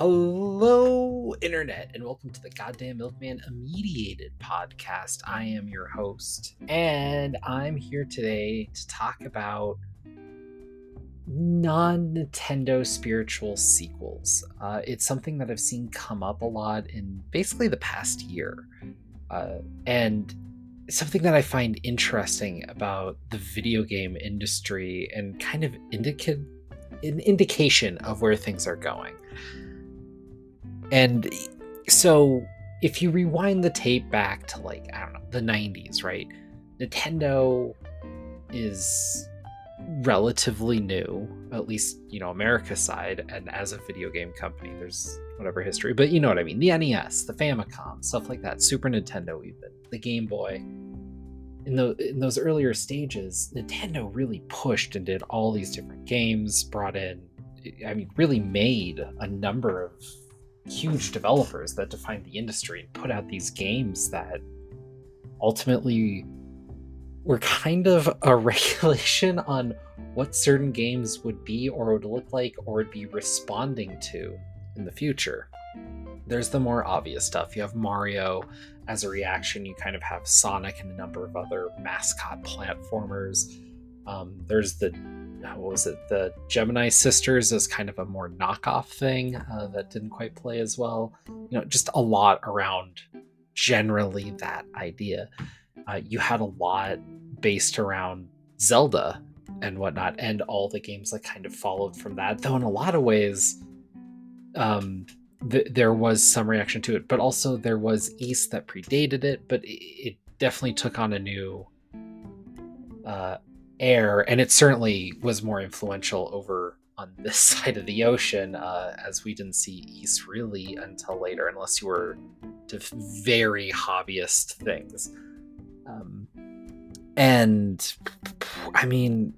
Hello, Internet, and welcome to the Goddamn Milkman Immediated podcast. I am your host, and I'm here today to talk about non Nintendo spiritual sequels. Uh, it's something that I've seen come up a lot in basically the past year. Uh, and something that I find interesting about the video game industry and kind of indica- an indication of where things are going. And so if you rewind the tape back to like, I don't know, the 90s, right? Nintendo is relatively new, at least, you know, America side, and as a video game company, there's whatever history, but you know what I mean. The NES, the Famicom, stuff like that, Super Nintendo even, the Game Boy. In the in those earlier stages, Nintendo really pushed and did all these different games, brought in I mean, really made a number of huge developers that defined the industry and put out these games that ultimately were kind of a regulation on what certain games would be or would look like or would be responding to in the future. There's the more obvious stuff. You have Mario as a reaction, you kind of have Sonic and a number of other mascot platformers. Um, there's the what was it? The Giana sisters as kind of a more knockoff thing uh, that didn't quite play as well. You know just a lot around generally that idea. Uh, you had a lot based around zelda and whatnot and all the games that kind of followed from that though in a lot of ways um, th- there was some reaction to it but also there was Ys that predated it but it, it definitely took on a new uh, air, and it certainly was more influential over on this side of the ocean, uh, as we didn't see Ys really until later, unless you were to very hobbyist things. Um, and I mean,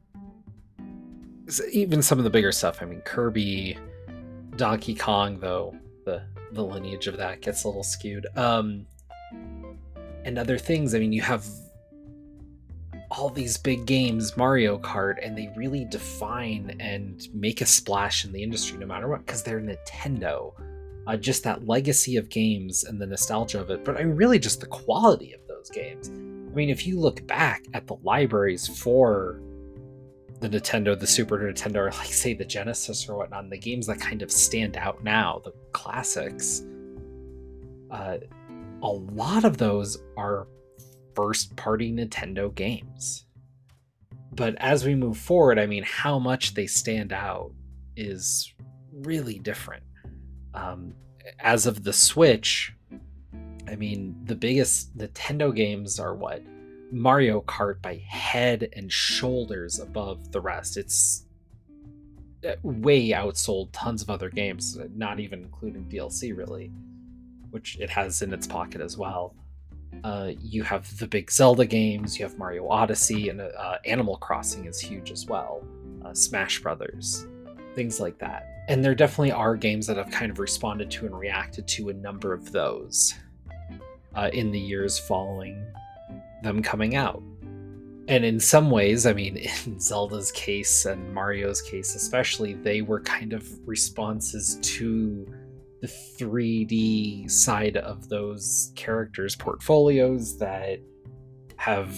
even some of the bigger stuff. I mean, Kirby, Donkey Kong, though the the lineage of that gets a little skewed. Um, and other things. I mean, you have all these big games, Mario Kart, and they really define and make a splash in the industry no matter what, because they're Nintendo. Uh, just that legacy of games and the nostalgia of it, but I mean, really just the quality of those games. I mean, if you look back at the libraries for the Nintendo, the Super Nintendo, or like say the Genesis or whatnot, the games that kind of stand out now, the classics, uh, a lot of those are first party Nintendo games. But as we move forward, I mean, how much they stand out is really different. Um, as of the Switch, I mean, the biggest Nintendo games are what? Mario Kart by head and shoulders above the rest. It's uh, way outsold tons of other games, not even including DLC, really, which it has in its pocket as well. Uh, you have the big Zelda games, you have Mario Odyssey, and uh, Animal Crossing is huge as well. Uh, Smash Brothers, things like that. And there definitely are games that have kind of responded to and reacted to a number of those uh, in the years following them coming out. And in some ways, I mean, in Zelda's case and Mario's case especially, they were kind of responses to the 3D side of those characters' portfolios that have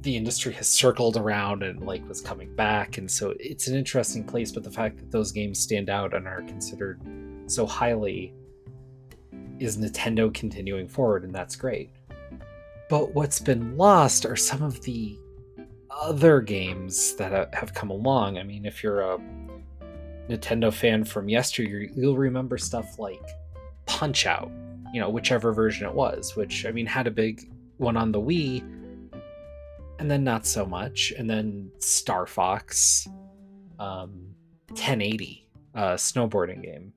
the industry has circled around and like was coming back and so it's an interesting place but the fact that those games stand out and are considered so highly is Nintendo continuing forward and that's great. But what's been lost are some of the other games that uh, have come along. I mean, if you're a Nintendo fan from yesteryear, you'll remember stuff like Punch Out, you know, whichever version it was, which I mean had a big one on the Wii, and then not so much, and then Star Fox, um, 1080, uh, snowboarding game.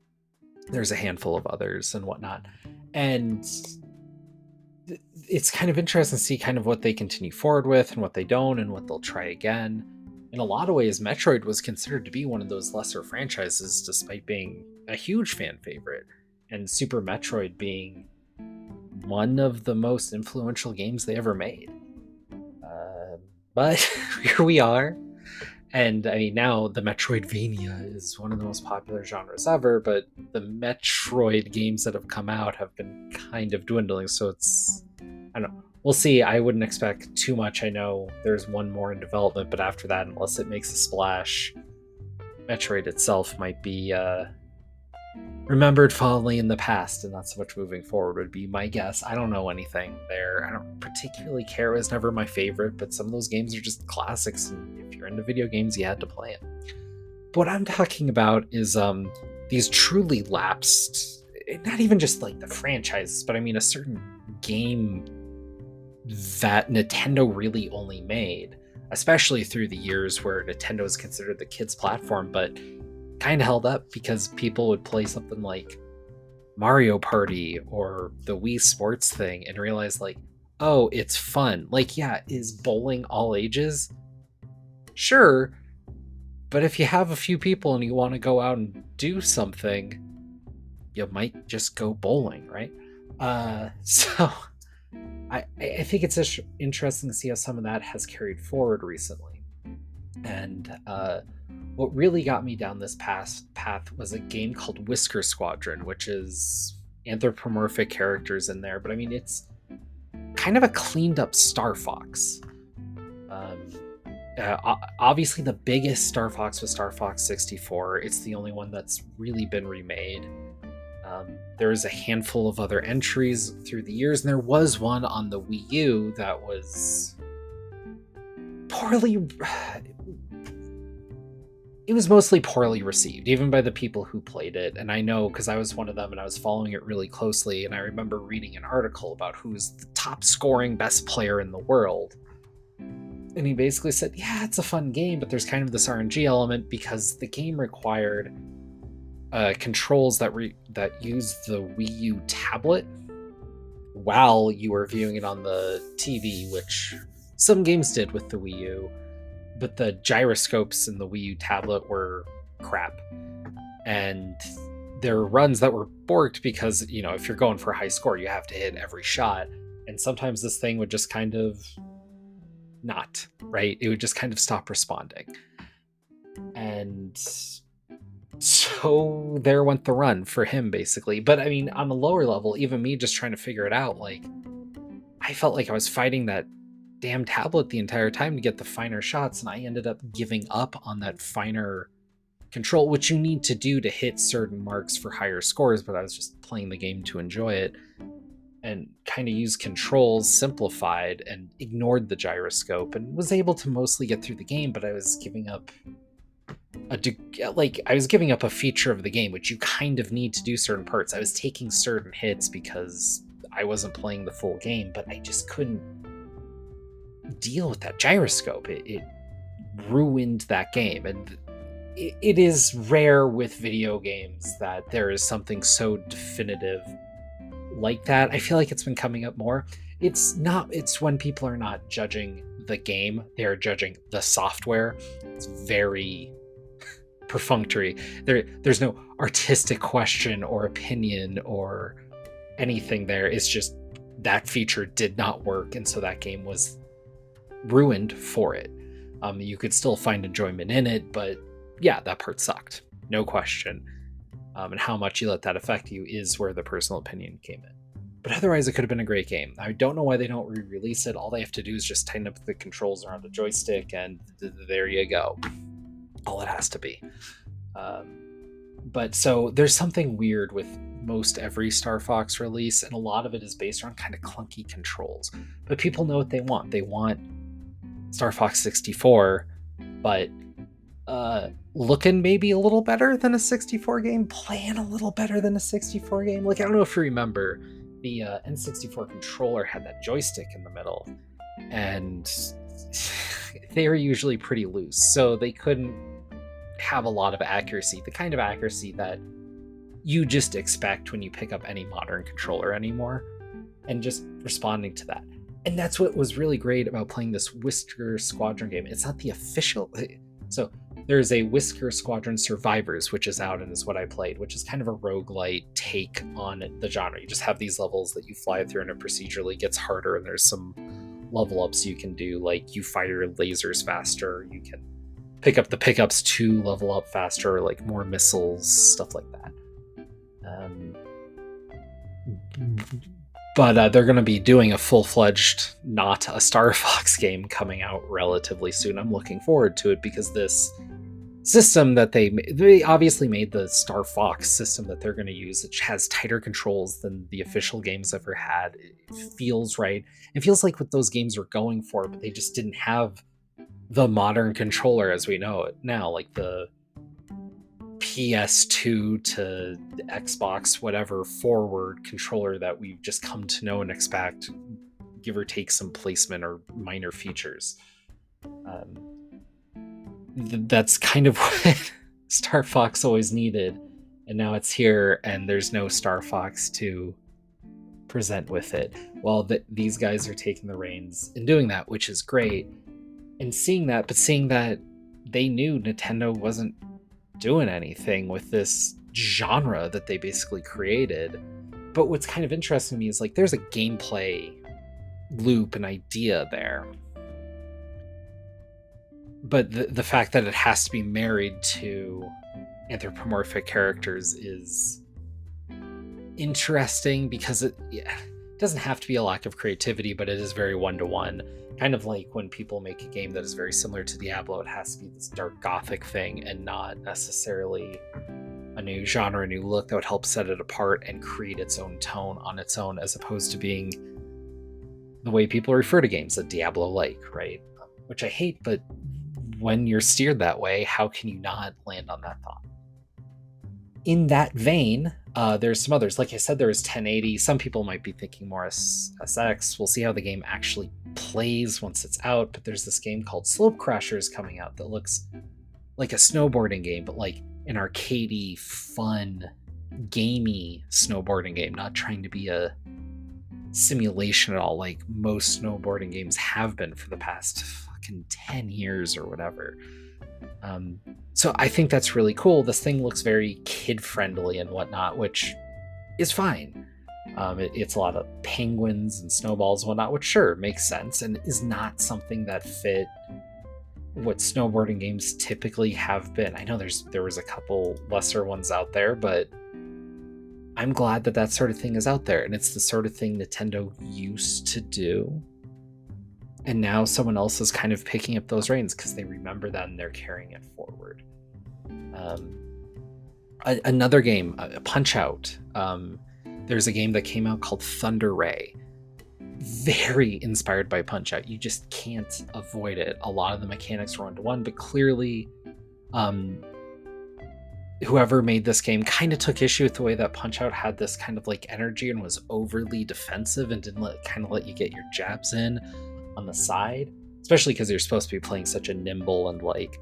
There's a handful of others and whatnot, and it's kind of interesting to see kind of what they continue forward with and what they don't, and what they'll try again in a lot of ways, Metroid was considered to be one of those lesser franchises despite being a huge fan favorite, and Super Metroid being one of the most influential games they ever made. Uh, but here we are, And I mean, now the Metroidvania is one of the most popular genres ever, but the Metroid games that have come out have been kind of dwindling. So it's, I don't know. We'll see. I wouldn't expect too much. I know there's one more in development, but after that, unless it makes a splash, Metroid itself might be uh, remembered fondly in the past and not so much moving forward would be my guess. I don't know anything there. I don't particularly care. It was never my favorite, but some of those games are just classics. And if you're into video games, you had to play it. But what I'm talking about is um, these truly lapsed, not even just like the franchises, but I mean a certain game that Nintendo really only made, especially through the years where Nintendo is considered the kids' platform, but kind of held up because people would play something like Mario Party or the Wii Sports thing and realize, like, oh, it's fun. Like, yeah, is bowling all ages? Sure. But if you have a few people and you want to go out and do something, you might just go bowling, right? Uh, so I, I think it's interesting to see how some of that has carried forward recently. And uh, what really got me down this path path was a game called Whisker Squadron, which is anthropomorphic characters in there, but I mean it's kind of a cleaned up Star Fox. Um, uh, obviously, the biggest Star Fox was Star Fox 64. It's the only one that's really been remade. Um, there's a handful of other entries through the years, and there was one on the Wii U that was poorly it was mostly poorly received, even by the people who played it. And I know because I was one of them and I was following it really closely. And I remember reading an article about who's the top scoring best player in the world. And he basically said, Yeah, it's a fun game, but there's kind of this RNG element because the game required uh, controls that re- that use the Wii U tablet while you were viewing it on the TV, which some games did with the Wii U but the gyroscopes in the Wii U tablet were crap. And there were runs that were borked because, you know, if you're going for a high score, you have to hit every shot. And sometimes this thing would just kind of not, right? It would just kind of stop responding. And so there went the run for him, basically. But I mean, on a lower level, even me just trying to figure it out, like, I felt like I was fighting that damn tablet the entire time to get the finer shots, and I ended up giving up on that finer control, which you need to do to hit certain marks for higher scores, but I was just playing the game to enjoy it and kind of used controls simplified and ignored the gyroscope and was able to mostly get through the game, but I was giving up a like I was giving up a feature of the game which you kind of need to do certain parts. I was taking certain hits because I wasn't playing the full game, but I just couldn't deal with that gyroscope. It, it ruined that game. And it, it is rare with video games that there is something so definitive like that. I feel like it's been coming up more. It's not, it's when people are not judging the game, they are judging the software. It's very perfunctory. There, there's no artistic question or opinion or anything there. It's just that feature did not work, and so that game was ruined for it. Um, you could still find enjoyment in it, but yeah, that part sucked, no question. Um, and how much you let that affect you is where the personal opinion came in. But otherwise, it could have been a great game. I don't know why they don't re release it. All they have to do is just tighten up the controls around the joystick, and th- there you go. All it has to be. Um, but so there's something weird with most every Star Fox release, and a lot of it is based around kind of clunky controls. But people know what they want. They want Star Fox 64, but uh, looking maybe a little better than a 64 game, playing a little better than a 64 game. Like I don't know if you remember, the uh, N64 controller had that joystick in the middle, and they were usually pretty loose, so they couldn't have a lot of accuracy, the kind of accuracy that you just expect when you pick up any modern controller anymore, and just responding to that and that's what was really great about playing this Whisker Squadron game. It's not the official. So there's a Whisker Squadron Survivors, which is out and is what I played, which is kind of a roguelite take on the genre. You just have these levels that you fly through, and it procedurally gets harder, and there's some level ups you can do, like you fire lasers faster, you can pick up the pickups to level up faster, like more missiles, stuff like that. Um, but uh, they're going to be doing a full-fledged, not a Star Fox game coming out relatively soon. I'm looking forward to it because this system that they they obviously made the Star Fox system that they're going to use, which has tighter controls than the official games ever had. It feels right. It feels like what those games were going for, but they just didn't have the modern controller as we know it now, like the PS2 to Xbox, whatever forward controller that we've just come to know and expect, give or take some placement or minor features. Um, th- that's kind of what Star Fox always needed. And now it's here, and there's no Star Fox to present with it. Well, th- these guys are taking the reins and doing that, which is great. And seeing that, but seeing that they knew Nintendo wasn't doing anything with this genre that they basically created. But what's kind of interesting to me is like there's a gameplay loop and idea there. But the, the fact that it has to be married to anthropomorphic characters is interesting because it, yeah, it doesn't have to be a lack of creativity, but it is very one to one kind of like when people make a game that is very similar to Diablo, it has to be this dark gothic thing and not necessarily a new genre, a new look that would help set it apart and create its own tone on its own, as opposed to being the way people refer to games, a Diablo like, right? Which I hate, but when you're steered that way, how can you not land on that thought? In that vein, uh, there's some others. Like I said, there is 1080. Some people might be thinking more SSX. We'll see how the game actually plays once it's out, but there's this game called Slope Crashers coming out that looks like a snowboarding game, but like an arcadey, fun, gamey snowboarding game, not trying to be a simulation at all, like most snowboarding games have been for the past fucking 10 years or whatever. Um, so I think that's really cool. This thing looks very kid friendly and whatnot, which is fine. Um, it, it's a lot of penguins and snowballs and whatnot, which sure makes sense and is not something that fit what snowboarding games typically have been. I know there's there was a couple lesser ones out there, but I'm glad that that sort of thing is out there, and it's the sort of thing Nintendo used to do. And now someone else is kind of picking up those reins because they remember that and they're carrying it forward. Um, a, another game, Punch Out. Um, there's a game that came out called Thunder Ray. Very inspired by Punch Out. You just can't avoid it. A lot of the mechanics are one to one, but clearly, um, whoever made this game kind of took issue with the way that Punch Out had this kind of like energy and was overly defensive and didn't let kind of let you get your jabs in on the side, especially because you're supposed to be playing such a nimble and like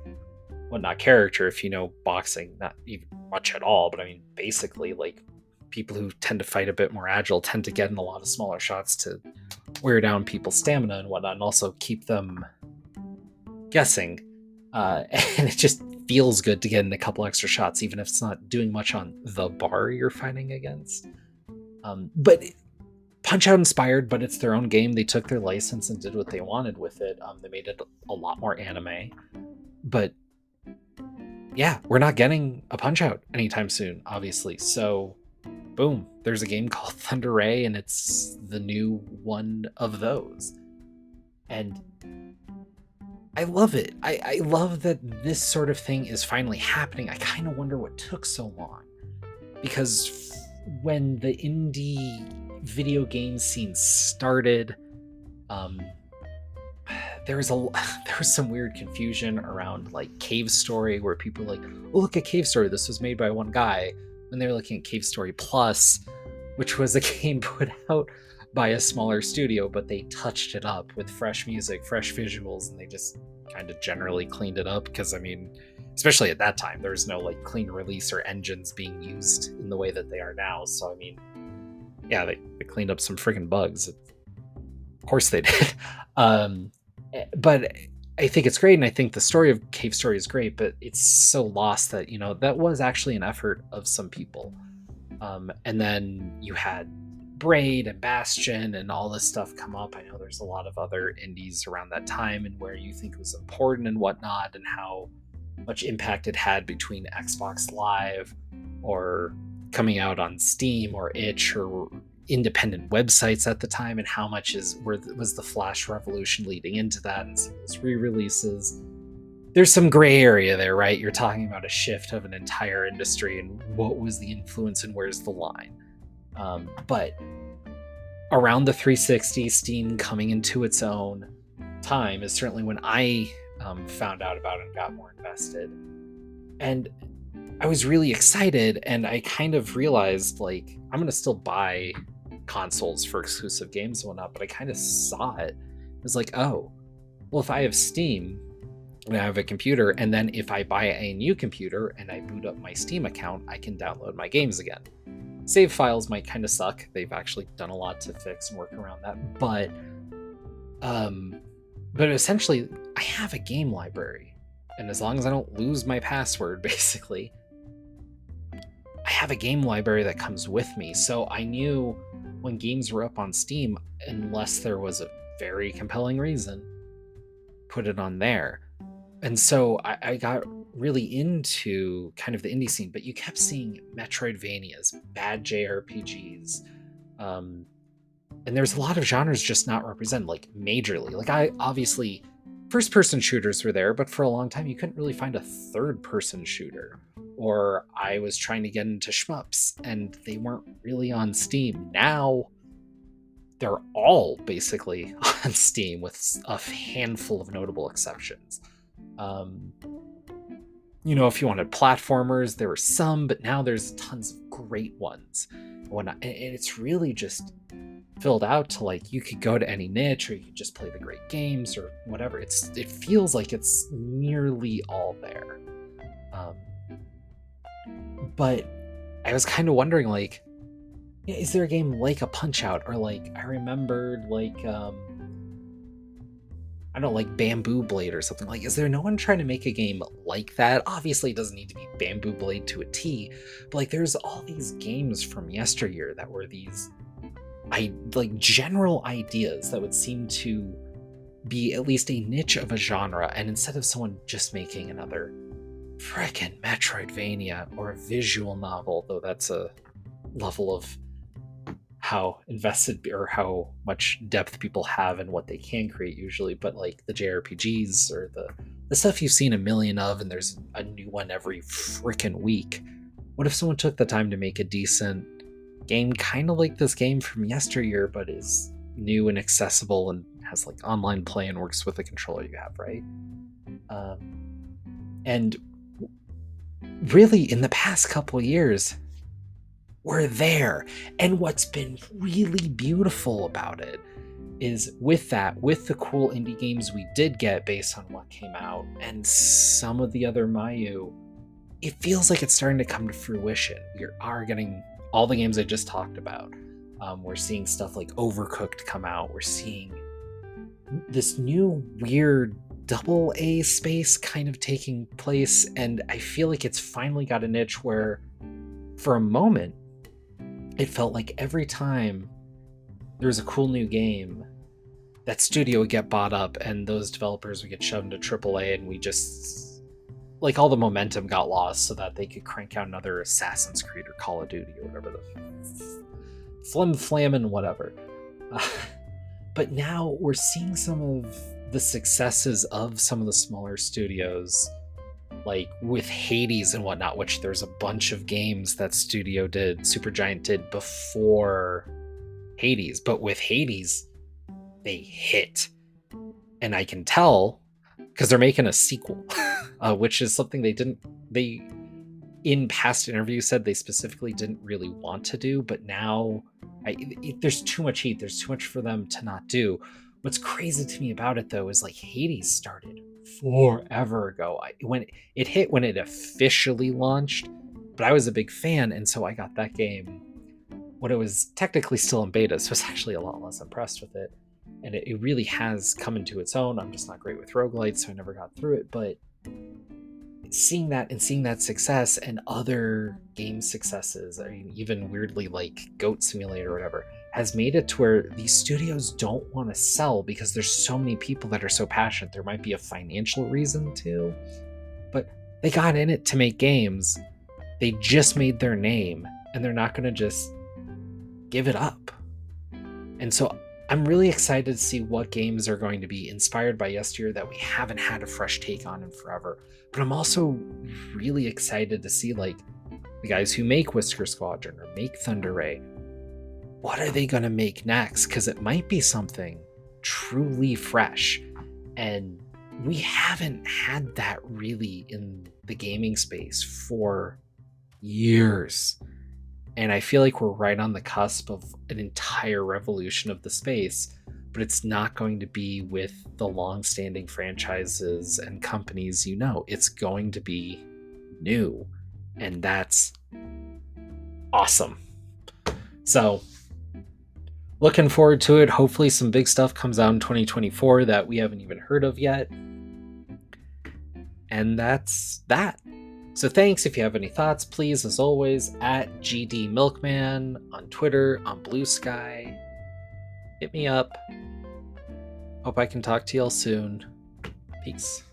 whatnot character. If you know boxing, not even much at all, but I mean basically like people who tend to fight a bit more agile tend to get in a lot of smaller shots to wear down people's stamina and whatnot, and also keep them guessing. Uh, and it just feels good to get in a couple extra shots, even if it's not doing much on the bar you're fighting against. Um, but Punch Out inspired, but it's their own game. They took their license and did what they wanted with it. Um, they made it a lot more anime. But yeah, we're not getting a Punch Out anytime soon, obviously. So boom, there's a game called Thunder Ray, and it's the new one of those. And I love it. I, I love that this sort of thing is finally happening. I kind of wonder what took so long. Because when the indie video game scene started, um, there was a there was some weird confusion around like Cave Story, where people like, "Oh, look at Cave Story. This was made by one guy." when they were looking at Cave Story Plus, which was a game put out by a smaller studio, but they touched it up with fresh music, fresh visuals, and they just kind of generally cleaned it up because I mean, especially at that time, there was no like clean release or engines being used in the way that they are now. So I mean, yeah, they, they cleaned up some freaking bugs. Of course they did. um, eh, but I think it's great, and I think the story of Cave Story is great, but it's so lost that you know that was actually an effort of some people. Um, and then you had Braid and Bastion and all this stuff come up. I know there's a lot of other indies around that time and where you think it was important and whatnot, and how much impact it had between Xbox Live or coming out on Steam or itch or independent websites at the time and how much is where was the flash revolution leading into that and some of those re-releases. There's some gray area there right? You're talking about a shift of an entire industry and what was the influence and where's the line. Um, but around the 360 steam coming into its own time is certainly when i um, found out about it and got more invested. And i was really excited and i kind of realized like i'm to still buy consoles for exclusive games and whatnot, but I kind of saw it. It was like, oh, well, if I have Steam and I have a computer, and then if I buy a new computer and I boot up my Steam account, I can download my games again. Save files might kind of suck. They've actually done a lot to fix and work around that, but um, but essentially, I have a game library, and as long as I don't lose my password, basically, I have a game library that comes with me. So I knew when games were up on Steam, unless there was a very compelling reason, put it on there. And so I, I got really into kind of the indie scene, but you kept seeing Metroidvanias, bad JRPGs, um, and there's a lot of genres just not represented, like majorly. Like I obviously first person shooters were there, but for a long time you couldn't really find a third person shooter or I was trying to get into shmups and they weren't really on Steam. Now they're all basically on Steam with a handful of notable exceptions. Um, you know, if you wanted platformers, there were some, but now there's tons of great ones. When I, and it's really just filled out to like you could go to any niche or you could just play the great games or whatever. It's it feels like it's nearly all there. Um, but I was kind of wondering, like, is there a game like a Punch Out or like I remembered like um I don't know, like Bamboo Blade or something. Like, is there no one trying to make a game like that? Obviously, it doesn't need to be Bamboo Blade to a T, but like, there's all these games from yesteryear that were these, I like general ideas that would seem to be at least a niche of a genre. And instead of someone just making another frickin' Metroidvania or a visual novel, though that's a level of how invested or how much depth people have in what they can create usually but like the jrpgs or the the stuff you've seen a million of and there's a new one every freaking week what if someone took the time to make a decent game kind of like this game from yesteryear but is new and accessible and has like online play and works with the controller you have right? Um, and really in the past couple years we're there. And what's been really beautiful about it is with that with the cool indie games we did get based on what came out and some of the other mayu it feels like it's starting to come to fruition. We are getting all the games i just talked about um, we're seeing stuff like overcooked come out. We're seeing this new weird double A space kind of taking place, and I feel like it's finally got a niche where, for a moment, it felt like every time there was a cool new game, that studio would get bought up and those developers would get shoved into AAA, and we just like all the momentum got lost so that they could crank out another Assassin's Creed or Call of Duty or whatever the flim flamin' whatever. Uh, but now we're seeing some of the successes of some of the smaller studios like with Hades and whatnot, which there's a bunch of games that studio did, Supergiant did before Hades. But with Hades, they hit. And I can tell because they're making a sequel, uh, which is something they didn't, they, in past interviews, said they specifically didn't really want to do. But now I, it, there's too much heat, there's too much for them to not do. What's crazy to me about it though is like Hades started forever ago. I, when it hit when it officially launched, but I was a big fan, and so I got that game when it was technically still in beta. So I was actually a lot less impressed with it, and it, it really has come into its own. I'm just not great with roguelites, so I never got through it. But seeing that and seeing that success and other game successes, I mean, even weirdly like Goat Simulator or whatever, has made it to where these studios don't want to sell because there's so many people that are so passionate. There might be a financial reason too, but they got in it to make games. They just made their name and they're not going to just give it up. And so I'm really excited to see what games are going to be inspired by yesteryear that we haven't had a fresh take on in forever. But I'm also really excited to see like the guys who make Whisker Squadron or make Thunder Ray. What are they going to make next? Because it might be something truly fresh. And we haven't had that really in the gaming space for years. And I feel like we're right on the cusp of an entire revolution of the space, but it's not going to be with the long standing franchises and companies you know. It's going to be new. And that's awesome. So, looking forward to it. Hopefully, some big stuff comes out in 2024 that we haven't even heard of yet. And that's that. So thanks. If you have any thoughts, please, as always, at GD Milkman on Twitter, on Blue Sky. Hit me up. Hope I can talk to y'all soon. Peace.